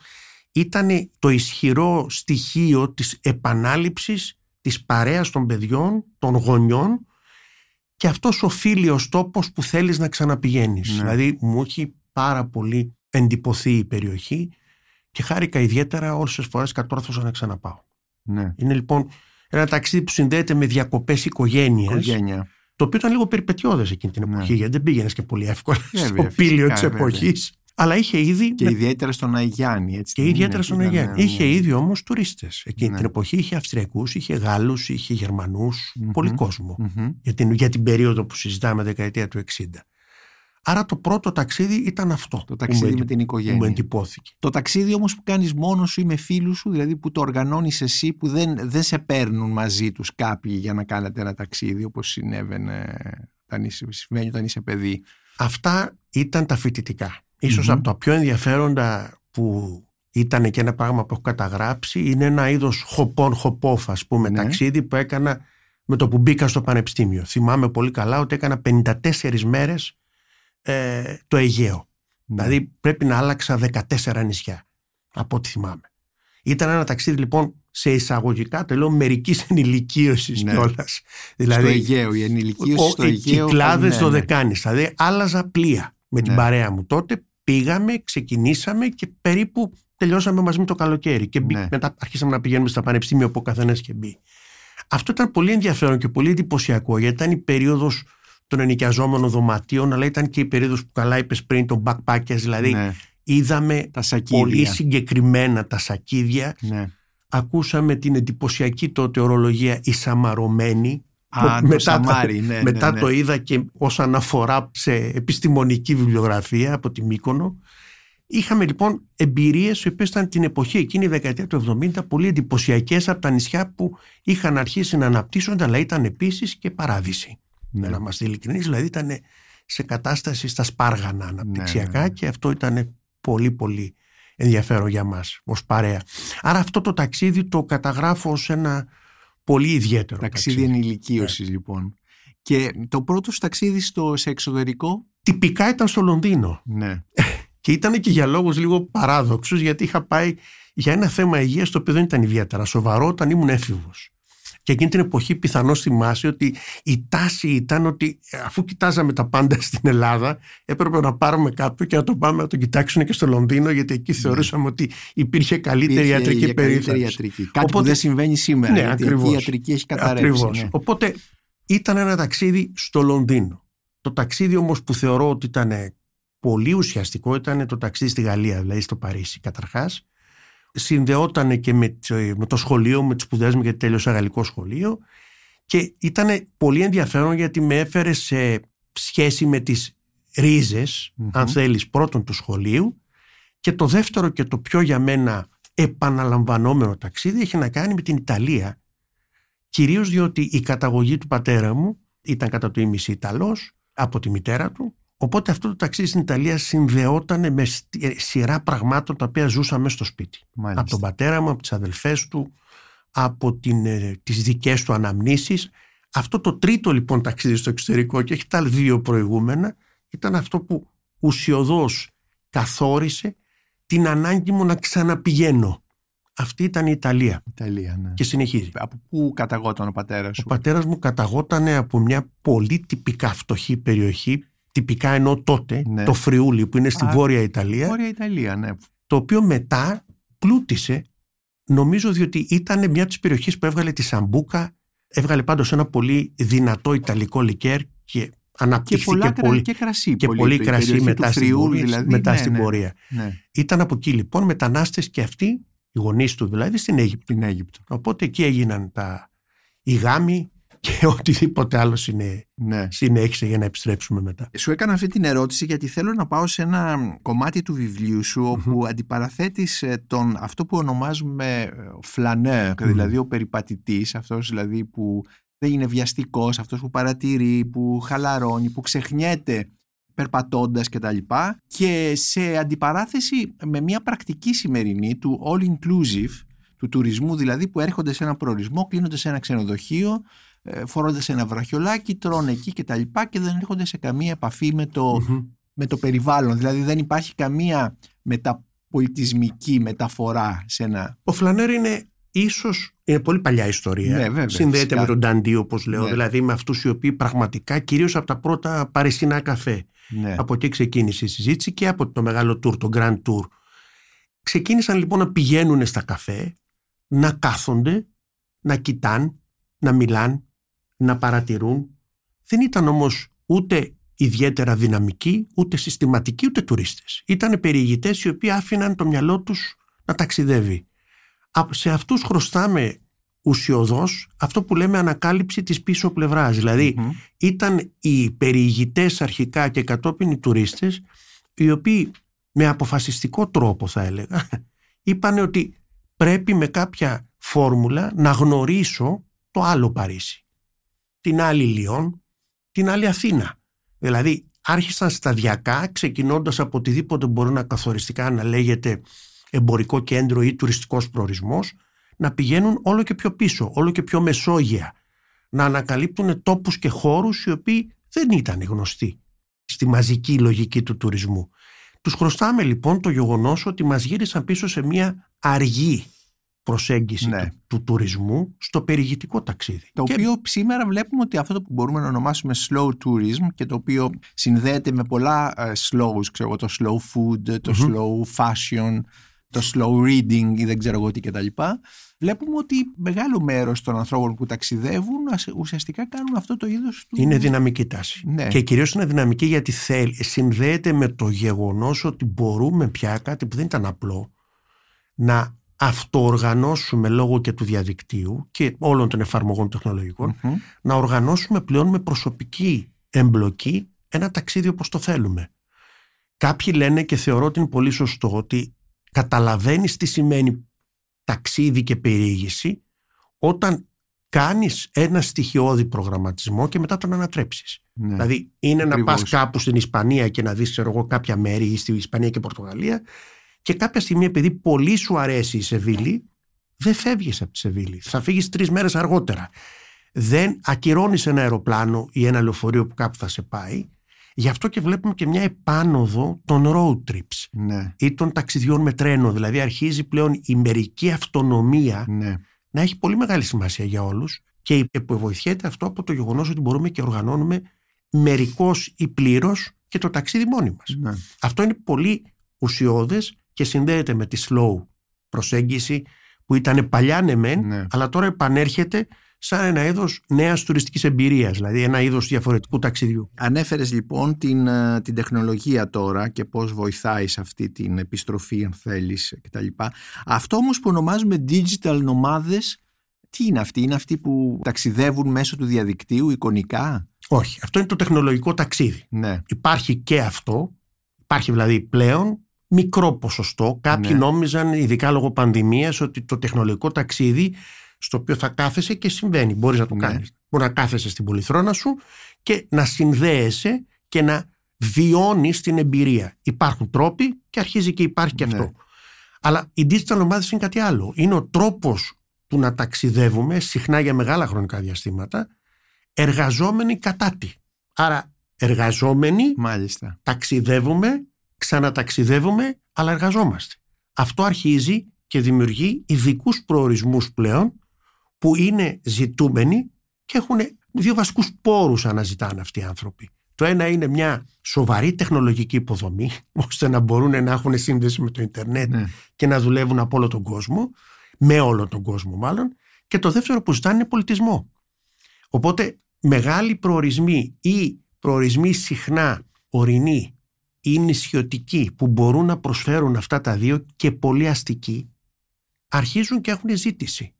ήταν το ισχυρό στοιχείο της επανάληψης της παρέας των παιδιών, των γονιών και αυτός ο φίλιος τόπος που θέλεις να ξαναπηγαίνεις. Ναι. Δηλαδή μου έχει πάρα πολύ εντυπωθεί η περιοχή και χάρηκα ιδιαίτερα όλες τις φορές κατόρθωσα να ξαναπάω. Ναι. Είναι λοιπόν ένα ταξίδι που συνδέεται με διακοπές οικογένειας Οικογένεια. το οποίο ήταν λίγο περιπετειώδες εκείνη την εποχή ναι. γιατί δεν πήγαινες και πολύ εύκολα στο πήλιο της εποχής. Αλλά είχε ήδη. Και ιδιαίτερα στον Αγιάννη, έτσι. Και ιδιαίτερα στον Αγιάννη. Είχε ήδη όμως τουρίστες. Εκείνη ναι. την εποχή είχε Αυστριακούς, είχε Γάλλους, είχε Γερμανούς, πολύ κόσμο. Για, την, για την περίοδο που συζητάμε, δεκαετία του 60. Άρα το πρώτο ταξίδι ήταν αυτό. Το ταξίδι που με την οικογένεια. Που μου εντυπώθηκε. Το ταξίδι όμως που κάνεις μόνος σου ή με φίλους σου, δηλαδή που το οργανώνεις εσύ, που δεν, δεν σε παίρνουν μαζί τους κάποιοι για να κάνετε ένα ταξίδι όπως συνέβαινε όταν είσαι, συμβαίνει όταν είσαι παιδί; Αυτά ήταν τα φοιτητικά. Ίσως από τα πιο ενδιαφέροντα που ήταν και ένα πράγμα που έχω καταγράψει είναι ένα είδος χοπών χοπόφ ας πούμε Ναι. ταξίδι που έκανα με το που μπήκα στο πανεπιστήμιο. Θυμάμαι πολύ καλά ότι έκανα 54 μέρες ε, το Αιγαίο. Ναι. Δηλαδή πρέπει να άλλαξα 14 νησιά από ό,τι θυμάμαι. Ήταν ένα ταξίδι λοιπόν σε εισαγωγικά το λέω μερικής (laughs) ενηλικίωσης Ναι. κιόλας. στο Αιγαίο, η ενηλικίωση στο οι Αιγαίο. κυκλάδες ναι, το ναι. δεκάνη. Δηλαδή άλλαζα πλοία με την Ναι. παρέα μου τότε. Πήγαμε, ξεκινήσαμε και περίπου τελειώσαμε μαζί με το καλοκαίρι. Και μπη- Ναι. μετά αρχίσαμε να πηγαίνουμε στα πανεπιστήμια όπου ο καθένας και μπει. Αυτό ήταν πολύ ενδιαφέρον και πολύ εντυπωσιακό γιατί ήταν η περίοδος των ενοικιαζόμενων δωματίων, αλλά ήταν και η περίοδος που καλά είπες πριν, των backpackers. Δηλαδή Ναι, είδαμε τα σακίδια. πολύ συγκεκριμένα τα σακίδια. Ναι. Ακούσαμε την εντυπωσιακή τότε ορολογία η Σαμαρωμένη. Α, που το Σαμάρι, ναι, μετά ναι, ναι. το είδα και ως αναφορά σε επιστημονική βιβλιογραφία από τη Μύκονο. Είχαμε λοιπόν εμπειρίες οι οποίες ήταν την εποχή εκείνη η δεκαετία του 70 πολύ εντυπωσιακές από τα νησιά που είχαν αρχίσει να αναπτύσσονται αλλά ήταν επίσης και παράδεισοι. Ναι. Για να είμαστε ειλικρινείς, δηλαδή ήταν σε κατάσταση στα σπάργανα αναπτυξιακά ναι, ναι. και αυτό ήταν πολύ πολύ ενδιαφέρον για μας ως παρέα. Άρα αυτό το ταξίδι το καταγράφω ως ένα πολύ ιδιαίτερο Ταξίδι ταξίδι. ενηλικίωσης λοιπόν. Και το πρώτο σου ταξίδι στο, σε εξωτερικό; Τυπικά ήταν στο Λονδίνο Ναι. (laughs) και ήταν και για λόγους λίγο παράδοξους γιατί είχα πάει για ένα θέμα υγείας το οποίο δεν ήταν ιδιαίτερα σοβαρό όταν ήμουν έφηβος. Και εκείνη την εποχή πιθανώς θυμάσαι ότι η τάση ήταν ότι ε, αφού κοιτάζαμε τα πάντα (laughs) στην Ελλάδα έπρεπε να πάρουμε κάποιον και να τον πάμε να τον κοιτάξουν και στο Λονδίνο γιατί εκεί θεωρούσαμε ότι υπήρχε καλύτερη Υπήρχε ιατρική για καλύτερη περίθαλψη. ιατρική. Κάτι που Οπότε- δεν συμβαίνει σήμερα. Ναι, γιατί ακριβώς. εκεί η ιατρική έχει καταρρεύσει. Ακριβώς. ναι. Οπότε ήταν ένα ταξίδι στο Λονδίνο. Το ταξίδι όμως που θεωρώ ότι ήταν πολύ ουσιαστικό ήταν το ταξίδι στη Γαλλία, δηλαδή στο Παρίσι καταρχάς. Συνδεόταν και με το, με το σχολείο, με τις σπουδές μου γιατί τέλειωσα γαλλικό σχολείο. Και ήταν πολύ ενδιαφέρον γιατί με έφερε σε σχέση με τις ριζες Μμμ. αν θέλεις, πρώτον του σχολείου. Και το δεύτερο και το πιο για μένα επαναλαμβανόμενο ταξίδι έχει να κάνει με την Ιταλία. Κυρίως διότι η καταγωγή του πατέρα μου ήταν κατά το ίμιση Ιταλός από τη μητέρα του οπότε αυτό το ταξίδι στην Ιταλία συνδεόταν με στι- ε, σειρά πραγμάτων τα οποία ζούσαμε στο σπίτι Μάλιστα. από τον πατέρα μου, από τις αδελφές του από την, ε, τις δικές του αναμνήσεις αυτό το τρίτο λοιπόν ταξίδι στο εξωτερικό και έχει τα δύο προηγούμενα ήταν αυτό που ουσιοδός καθόρισε την ανάγκη μου να ξαναπηγαίνω αυτή ήταν η Ιταλία Ιταλία, ναι. και συνεχίζει Από πού καταγόταν ο πατέρας ο σου; πατέρας μου καταγότανε από μια πολύ τυπικά φτωχή περιοχή, τυπικά ενώ τότε, Ναι. το Φριούλι που είναι στη Α, Βόρεια Ιταλία, Βόρεια Ιταλία, ναι. το οποίο μετά πλούτησε, νομίζω διότι ήταν μια από τις περιοχές που έβγαλε τη Σαμπούκα, έβγαλε πάντως ένα πολύ δυνατό Ιταλικό λικέρ και Και αναπτύχθηκε πολλά κρα- πολύ, και κρασί. και πολύ, πολύ η κρασί περιοχή μετά, του στην, Φριούλ, πορεία, δηλαδή, μετά ναι, στην ναι, πορεία. Ναι, Ήταν από εκεί λοιπόν μετανάστες και αυτοί, οι γονείς του δηλαδή, στην Αίγυπτο. την Αίγυπτο. Οπότε εκεί έγιναν τα, οι γάμοι και (laughs) οτιδήποτε άλλο συνέ, Ναι. συνέχισε για να επιστρέψουμε μετά. Σου έκανα αυτή την ερώτηση γιατί θέλω να πάω σε ένα κομμάτι του βιβλίου σου όπου αντιπαραθέτεις ε, τον, αυτό που ονομάζουμε ε, φλανέρ, Μμμ. δηλαδή ο περιπατητής, αυτός δηλαδή που δεν είναι βιαστικός, αυτός που παρατηρεί, που χαλαρώνει, που ξεχνιέται περπατώντας και τα λοιπά και σε αντιπαράθεση με μια πρακτική σημερινή του all inclusive του τουρισμού δηλαδή που έρχονται σε ένα προορισμό, κλείνονται σε ένα ξενοδοχείο ε, φορώντας ένα βραχιολάκι, τρώνε εκεί και τα λοιπά και δεν έρχονται σε καμία επαφή με το, Μμμ. με το περιβάλλον. Δηλαδή δεν υπάρχει καμία μεταπολιτισμική μεταφορά σε ένα... Ο Φλανέρ είναι ίσως, είναι πολύ παλιά ιστορία. Ναι, βέβαια, Συνδέεται φυσικά. με τον Νταντί όπως λέω, Ναι. δηλαδή με αυτούς οι οποίοι πραγματικά κυρίως από τα πρώτα παρισινά καφέ. Ναι. Από εκεί ξεκίνησε η συζήτηση και από το μεγάλο tour, το Grand Tour. Ξεκίνησαν λοιπόν να πηγαίνουν στα καφέ, να κάθονται, να κοιτάν, να μιλάν, να παρατηρούν. Δεν ήταν όμως ούτε ιδιαίτερα δυναμικοί, ούτε συστηματικοί, ούτε τουρίστες. Ήταν περιηγητές οι οποίοι άφηναν το μυαλό τους να ταξιδεύει. Α- Σε αυτούς χρωστάμε ουσιοδός αυτό που λέμε ανακάλυψη της πίσω πλευράς. Δηλαδή ήταν οι περιηγητές αρχικά και κατόπιν οι τουρίστες οι οποίοι με αποφασιστικό τρόπο θα έλεγα (laughs) είπαν ότι πρέπει με κάποια φόρμουλα να γνωρίσω το άλλο Παρίσι. Την άλλη Λιόν, την άλλη Αθήνα. Δηλαδή άρχισαν σταδιακά ξεκινώντας από οτιδήποτε μπορεί να καθοριστικά να λέγεται εμπορικό κέντρο ή τουριστικός προορισμός να πηγαίνουν όλο και πιο πίσω, όλο και πιο μεσόγεια να ανακαλύπτουν τόπους και χώρους οι οποίοι δεν ήταν γνωστοί στη μαζική λογική του τουρισμού. Τους χρωστάμε λοιπόν το γεγονός ότι μας γύρισαν πίσω σε μια αργή προσέγγιση ναι. του, τουρισμού στο περιηγητικό ταξίδι. Το οποίο σήμερα βλέπουμε ότι αυτό που μπορούμε να ονομάσουμε slow tourism και το οποίο συνδέεται με πολλά uh, slows, ξέρω το slow food, το slow fashion, το slow reading ή δεν ξέρω εγώ τι κτλ. Βλέπουμε ότι μεγάλο μέρος των ανθρώπων που ταξιδεύουν ουσιαστικά κάνουν αυτό το είδος του... Είναι δυναμική τάση. Ναι. Και κυρίως είναι δυναμική γιατί θέλει, συνδέεται με το γεγονός ότι μπορούμε πια κάτι που δεν ήταν απλό να αυτοοργανώσουμε λόγω και του διαδικτύου και όλων των εφαρμογών να οργανώσουμε πλέον με προσωπική εμπλοκή ένα ταξίδι όπως το θέλουμε. Κάποιοι λένε και θεωρώ ότι είναι πολύ σωστό ότι καταλαβαίνεις τι σημαίνει ταξίδι και περιήγηση όταν κάνεις ένα στοιχειώδη προγραμματισμό και μετά τον ανατρέψεις. Ναι. Δηλαδή είναι να πας κάπου στην Ισπανία και να δεις ξέρω εγώ, κάποια μέρη ή στην Ισπανία και Πορτογαλία και κάποια στιγμή, επειδή πολύ σου αρέσει η Σεβίλη, δεν φεύγεις από τη Σεβίλη. Θα φύγεις τρεις μέρες αργότερα. Δεν ακυρώνεις ένα αεροπλάνο ή ένα λεωφορείο που κάπου θα σε πάει. Γι' αυτό και βλέπουμε και μια επάνωδο των road trips ναι. ή των ταξιδιών με τρένο. Δηλαδή αρχίζει πλέον η μερική αυτονομία ναι. να έχει πολύ μεγάλη σημασία για όλους και βοηθιέται αυτό από το γεγονός ότι μπορούμε και οργανώνουμε μερικώς ή πλήρως και το ταξίδι μόνοι μας. Ναι. Αυτό είναι πολύ ουσιώδες και συνδέεται με τη slow προσέγγιση που ήταν παλιά ναι μεν, ναι. αλλά τώρα επανέρχεται σαν ένα είδος νέας τουριστικής εμπειρίας, δηλαδή ένα είδος διαφορετικού ταξιδιού. Ανέφερες λοιπόν την, ε, την τεχνολογία τώρα και πώς βοηθάει σε αυτή την επιστροφή, αν θέλεις, κτλ. Αυτό όμως που ονομάζουμε digital νομάδε, τι είναι αυτοί, είναι αυτοί που ταξιδεύουν μέσω του διαδικτύου εικονικά; Όχι, αυτό είναι το τεχνολογικό ταξίδι. Ναι. Υπάρχει και αυτό. Υπάρχει δηλαδή πλέον μικρό ποσοστό. Κάποιοι ναι. νόμιζαν, ειδικά λόγω πανδημίας, ότι το τεχνολογικό ταξίδι στο οποίο θα κάθεσαι και συμβαίνει. Μπορείς να το ναι. κάνεις. Μπορεί να κάθεσαι στην πολυθρόνα σου και να συνδέεσαι και να βιώνεις την εμπειρία. Υπάρχουν τρόποι και αρχίζει και υπάρχει και ναι. αυτό. Αλλά οι digital ομάδες είναι κάτι άλλο. Είναι ο τρόπος του να ταξιδεύουμε συχνά για μεγάλα χρονικά διαστήματα εργαζόμενοι κατά τι. Άρα εργαζόμενοι Μάλιστα. ταξιδεύουμε ξαναταξιδεύουμε αλλά εργαζόμαστε. Αυτό αρχίζει και δημιουργεί ειδικούς προορισμούς πλέον που είναι ζητούμενοι και έχουν δύο βασικούς πόρους αναζητάνε αυτοί οι άνθρωποι. Το ένα είναι μια σοβαρή τεχνολογική υποδομή (laughs) ώστε να μπορούν να έχουν σύνδεση με το ίντερνετ ναι. και να δουλεύουν από όλο τον κόσμο, με όλο τον κόσμο μάλλον. Και το δεύτερο που ζητάνε είναι πολιτισμό. Οπότε μεγάλοι προορισμοί ή προορισμοί συχνά ορεινοί ή νησιωτικοί που μπορούν να προσφέρουν αυτά τα δύο και πολύ αστικοί αρχίζουν και έχουν ζήτηση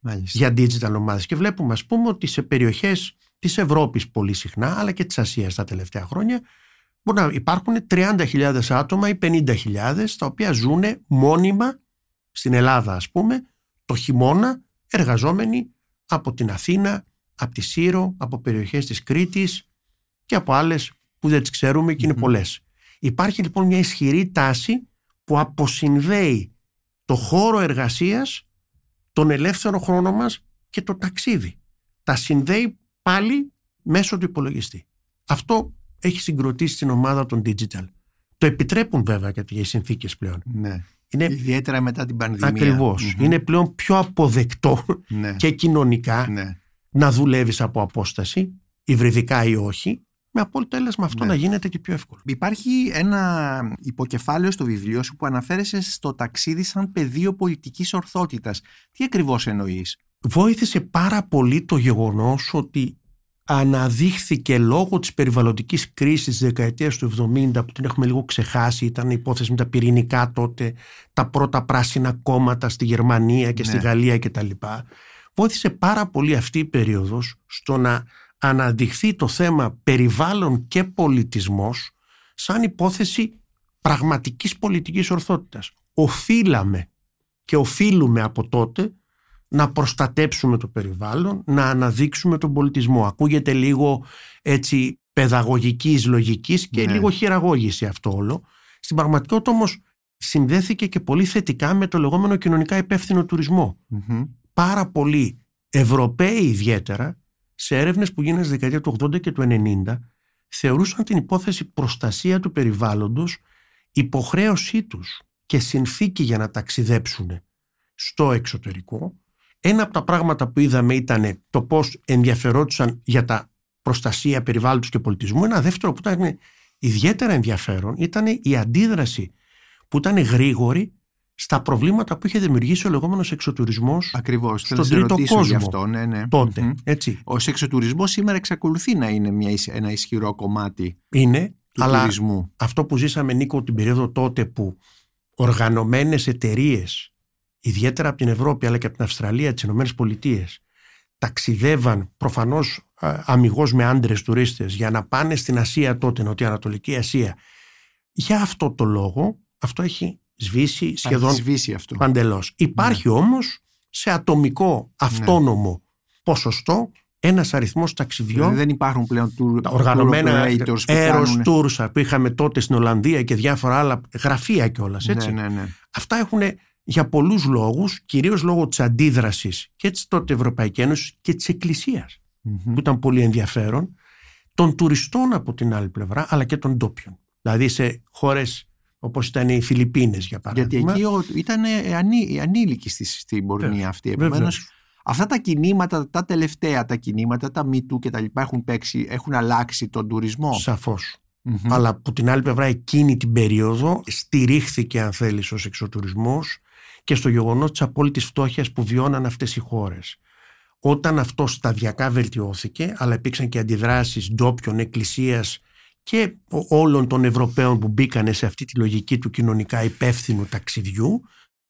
Μάλιστα. για digital ομάδες και βλέπουμε ας πούμε ότι σε περιοχές της Ευρώπης πολύ συχνά αλλά και της Ασίας τα τελευταία χρόνια μπορεί να υπάρχουν 30.000 άτομα ή 50.000 τα οποία ζουν μόνιμα στην Ελλάδα ας πούμε το χειμώνα εργαζόμενοι από την Αθήνα, από τη Σύρο, από περιοχές της Κρήτης και από άλλες που δεν τις ξέρουμε και είναι πολλές. Υπάρχει λοιπόν μια ισχυρή τάση που αποσυνδέει το χώρο εργασίας, τον ελεύθερο χρόνο μας και το ταξίδι. Τα συνδέει πάλι μέσω του υπολογιστή. Αυτό έχει συγκροτήσει την ομάδα των digital. Το επιτρέπουν βέβαια γιατί οι συνθήκες πλέον. Ναι. Είναι... Ιδιαίτερα μετά την πανδημία. Ακριβώς. Είναι πλέον πιο αποδεκτό ναι. και κοινωνικά ναι. να δουλεύεις από απόσταση, υβριδικά ή όχι, με αποτέλεσμα αυτό ναι. να γίνεται και πιο εύκολο. Υπάρχει ένα υποκεφάλαιο στο βιβλίο σου που αναφέρεσαι στο ταξίδι σαν πεδίο πολιτικής ορθότητας. Τι ακριβώς εννοείς; Βόηθησε πάρα πολύ το γεγονός ότι αναδείχθηκε λόγω της περιβαλλοντικής κρίσης της δεκαετίας του 70 που την έχουμε λίγο ξεχάσει ήταν η υπόθεση με τα πυρηνικά τότε τα πρώτα πράσινα κόμματα στη Γερμανία και στη ναι. Γαλλία κτλ Πόθησε πάρα πολύ αυτή η περίοδος στο να αναδειχθεί το θέμα περιβάλλον και πολιτισμός σαν υπόθεση πραγματικής πολιτικής ορθότητας. Οφείλαμε και οφείλουμε από τότε να προστατέψουμε το περιβάλλον, να αναδείξουμε τον πολιτισμό. Ακούγεται λίγο έτσι παιδαγωγικής λογικής και ναι. λίγο χειραγώγηση αυτό όλο. Στην πραγματικότητα όμως συνδέθηκε και πολύ θετικά με το λεγόμενο κοινωνικά υπεύθυνο Πάρα πολλοί Ευρωπαίοι ιδιαίτερα σε έρευνες που γίνανε στη δεκαετία του 80 και του 90 θεωρούσαν την υπόθεση προστασία του περιβάλλοντος υποχρέωσή τους και συνθήκη για να ταξιδέψουν στο εξωτερικό. Ένα από τα πράγματα που είδαμε ήταν το πώς ενδιαφερόντουσαν για τα προστασία περιβάλλοντος και πολιτισμού. Ένα δεύτερο που ήταν ιδιαίτερα ενδιαφέρον ήταν η αντίδραση που ήταν γρήγορη στα προβλήματα που είχε δημιουργήσει ο λεγόμενος εξωτουρισμός στον τρίτο κόσμο. αυτό, ναι, ναι. Τότε. Έτσι. Ο εξωτουρισμός σήμερα εξακολουθεί να είναι μια, ένα ισχυρό κομμάτι είναι, του αλλά τουρισμού. Αυτό που ζήσαμε, Νίκο, την περίοδο τότε που οργανωμένες εταιρείες, ιδιαίτερα από την Ευρώπη αλλά και από την Αυστραλία, τις ΗΠΑ, ταξιδεύαν προφανώς αμυγός με άντρες τουρίστες για να πάνε στην Ασία τότε, Νοτιοανατολική Ασία. Για αυτό το λόγο, αυτό έχει σβήσει σχεδόν σβήσει αυτό. παντελώς. Υπάρχει ναι. όμως σε ατομικό αυτόνομο ναι. ποσοστό ένας αριθμός ταξιδιών. Δηλαδή δεν υπάρχουν πλέον tour, τα οργανωμένα aeros tours που είχαμε τότε στην Ολλανδία και διάφορα άλλα γραφεία κιόλας. Ναι, ναι, ναι. Αυτά έχουν για πολλούς λόγους, κυρίως λόγω της αντίδρασης και της τότε Ευρωπαϊκής Ένωσης και της εκκλησιας που ήταν πολύ ενδιαφέρον, των τουριστών από την άλλη πλευρά, αλλά και των ντόπιων. Δηλαδή σε χώρες όπως ήταν οι Φιλιππίνες για παράδειγμα. Γιατί εκεί ήταν ανή, ανήλικοι στη, στην πορνεία αυτή. Επομένως, αυτά τα κινήματα, τα τελευταία τα κινήματα, τα MeToo και τα λοιπά έχουν παίξει, έχουν αλλάξει τον τουρισμό; Σαφώς. Αλλά από την άλλη πλευρά εκείνη την περίοδο στηρίχθηκε αν θέλεις ως εξωτουρισμός και στο γεγονός της απόλυτης φτώχειας που βιώναν αυτές οι χώρες. Όταν αυτό σταδιακά βελτιώθηκε, αλλά υπήρξαν και αντιδράσεις ντόπιων, εκκλησίας και όλων των Ευρωπαίων που μπήκανε σε αυτή τη λογική του κοινωνικά υπεύθυνου ταξιδιού,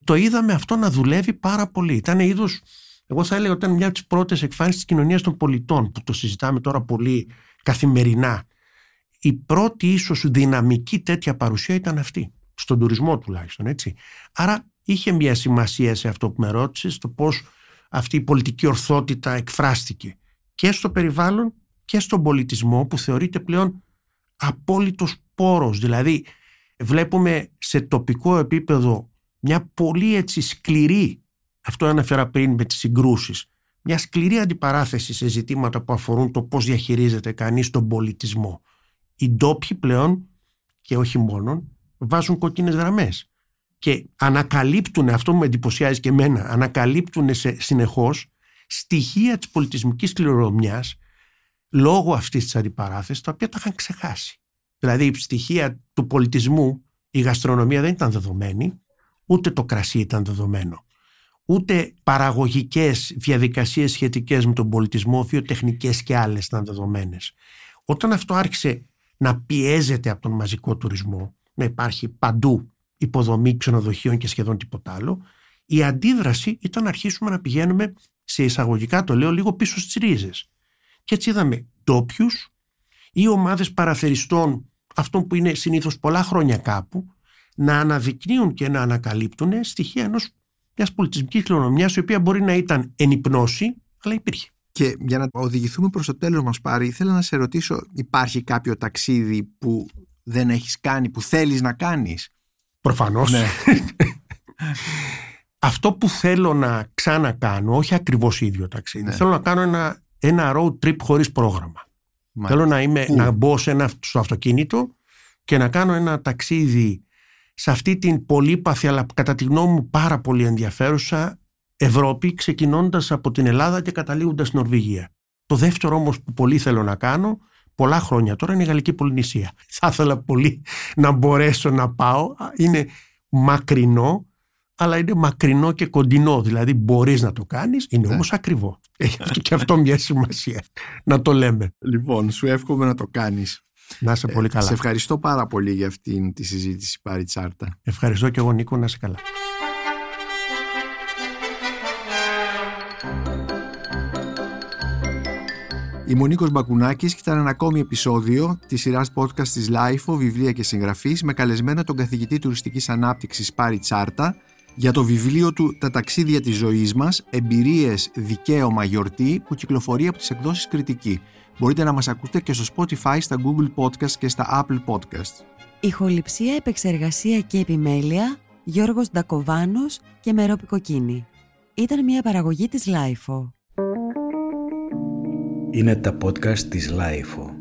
το είδαμε αυτό να δουλεύει πάρα πολύ. Ήταν είδος, εγώ θα έλεγα, ήταν μια από τις πρώτες εκφάνσεις της κοινωνίας των πολιτών, που το συζητάμε τώρα πολύ καθημερινά. Η πρώτη ίσως δυναμική τέτοια παρουσία ήταν αυτή. Στον τουρισμό τουλάχιστον, έτσι. Άρα είχε μια σημασία σε αυτό που με ρώτησες, το πώς αυτή η πολιτική ορθότητα εκφράστηκε και στο περιβάλλον και στον πολιτισμό που θεωρείται πλέον απόλυτος πόρος. Δηλαδή βλέπουμε σε τοπικό επίπεδο μια πολύ έτσι σκληρή, αυτό αναφέρα πριν με τις συγκρούσεις, μια σκληρή αντιπαράθεση σε ζητήματα που αφορούν το πώς διαχειρίζεται κανείς τον πολιτισμό. Οι ντόπιοι πλέον και όχι μόνο βάζουν κοκκίνες γραμμές και ανακαλύπτουν, αυτό μου εντυπωσιάζει και εμένα, ανακαλύπτουν σε, συνεχώς στοιχεία της πολιτισμικής κληρονομιάς λόγω αυτής της αντιπαράθεσης τα οποία τα είχαν ξεχάσει. Δηλαδή η στοιχεία του πολιτισμού, η γαστρονομία δεν ήταν δεδομένη, ούτε το κρασί ήταν δεδομένο. Ούτε παραγωγικές διαδικασίες σχετικές με τον πολιτισμό, βιοτεχνικές και άλλες ήταν δεδομένες. Όταν αυτό άρχισε να πιέζεται από τον μαζικό τουρισμό, να υπάρχει παντού υποδομή ξενοδοχείων και σχεδόν τίποτα άλλο, η αντίδραση ήταν να αρχίσουμε να πηγαίνουμε σε εισαγωγικά το λέω λίγο πίσω στις ρίζες. Και έτσι είδαμε ντόπιους ή ομάδες παραθεριστών αυτών που είναι συνήθως πολλά χρόνια κάπου να αναδεικνύουν και να ανακαλύπτουν στοιχεία ενός μιας πολιτισμικής κληρονομιάς η οποία μπορεί να ήταν ενυπνώση αλλά υπήρχε. Και για να οδηγηθούμε προς το τέλος μας πάρει ήθελα να σε ρωτήσω υπάρχει κάποιο ταξίδι που δεν έχεις κάνει, που θέλεις να κάνεις; Προφανώς. Ναι. (laughs) Αυτό που θέλω να ξανακάνω, όχι ακριβώς ίδιο ταξίδι, ναι. θέλω να κάνω ένα, ένα road trip χωρίς πρόγραμμα. Θέλω να, είμαι, να μπω σε ένα, στο αυτοκίνητο και να κάνω ένα ταξίδι σε αυτή την πολύπαθη αλλά κατά τη γνώμη μου πάρα πολύ ενδιαφέρουσα Ευρώπη ξεκινώντας από την Ελλάδα και καταλήγοντας στην Νορβηγία. Το δεύτερο όμως που πολύ θέλω να κάνω πολλά χρόνια τώρα είναι η Γαλλική Πολυνησία. (laughs) Θα ήθελα πολύ να μπορέσω να πάω. Είναι μακρινό αλλά είναι μακρινό και κοντινό. Δηλαδή μπορείς να το κάνεις, είναι ναι. όμως ακριβό. Έχει και αυτό μια σημασία να το λέμε. Λοιπόν, σου εύχομαι να το κάνεις. Να είσαι πολύ καλά. σε ευχαριστώ πάρα πολύ για αυτή τη συζήτηση, Πάρη Τσάρτα. Ευχαριστώ και εγώ Νίκο, να είσαι καλά. Είμαι ο Νίκος Μπακουνάκης και ήταν ένα ακόμη επεισόδιο της σειράς podcast της LIFO, βιβλία και συγγραφής, με καλεσμένο τον καθηγητή τουριστικής ανάπτυξης Πάρη Τσάρτα, για το βιβλίο του «Τα ταξίδια της ζωής μας, εμπειρίες, δικαίωμα, γιορτή» που κυκλοφορεί από τις εκδόσεις Κριτική. Μπορείτε να μας ακούσετε και στο Spotify, στα Google Podcast και στα Apple Podcast. Ηχοληψία, επεξεργασία και επιμέλεια, Γιώργος Ντακοβάνος και Μερόπη Κοκκίνη. Ήταν μια παραγωγή της LiFO. Είναι τα podcast της LiFO.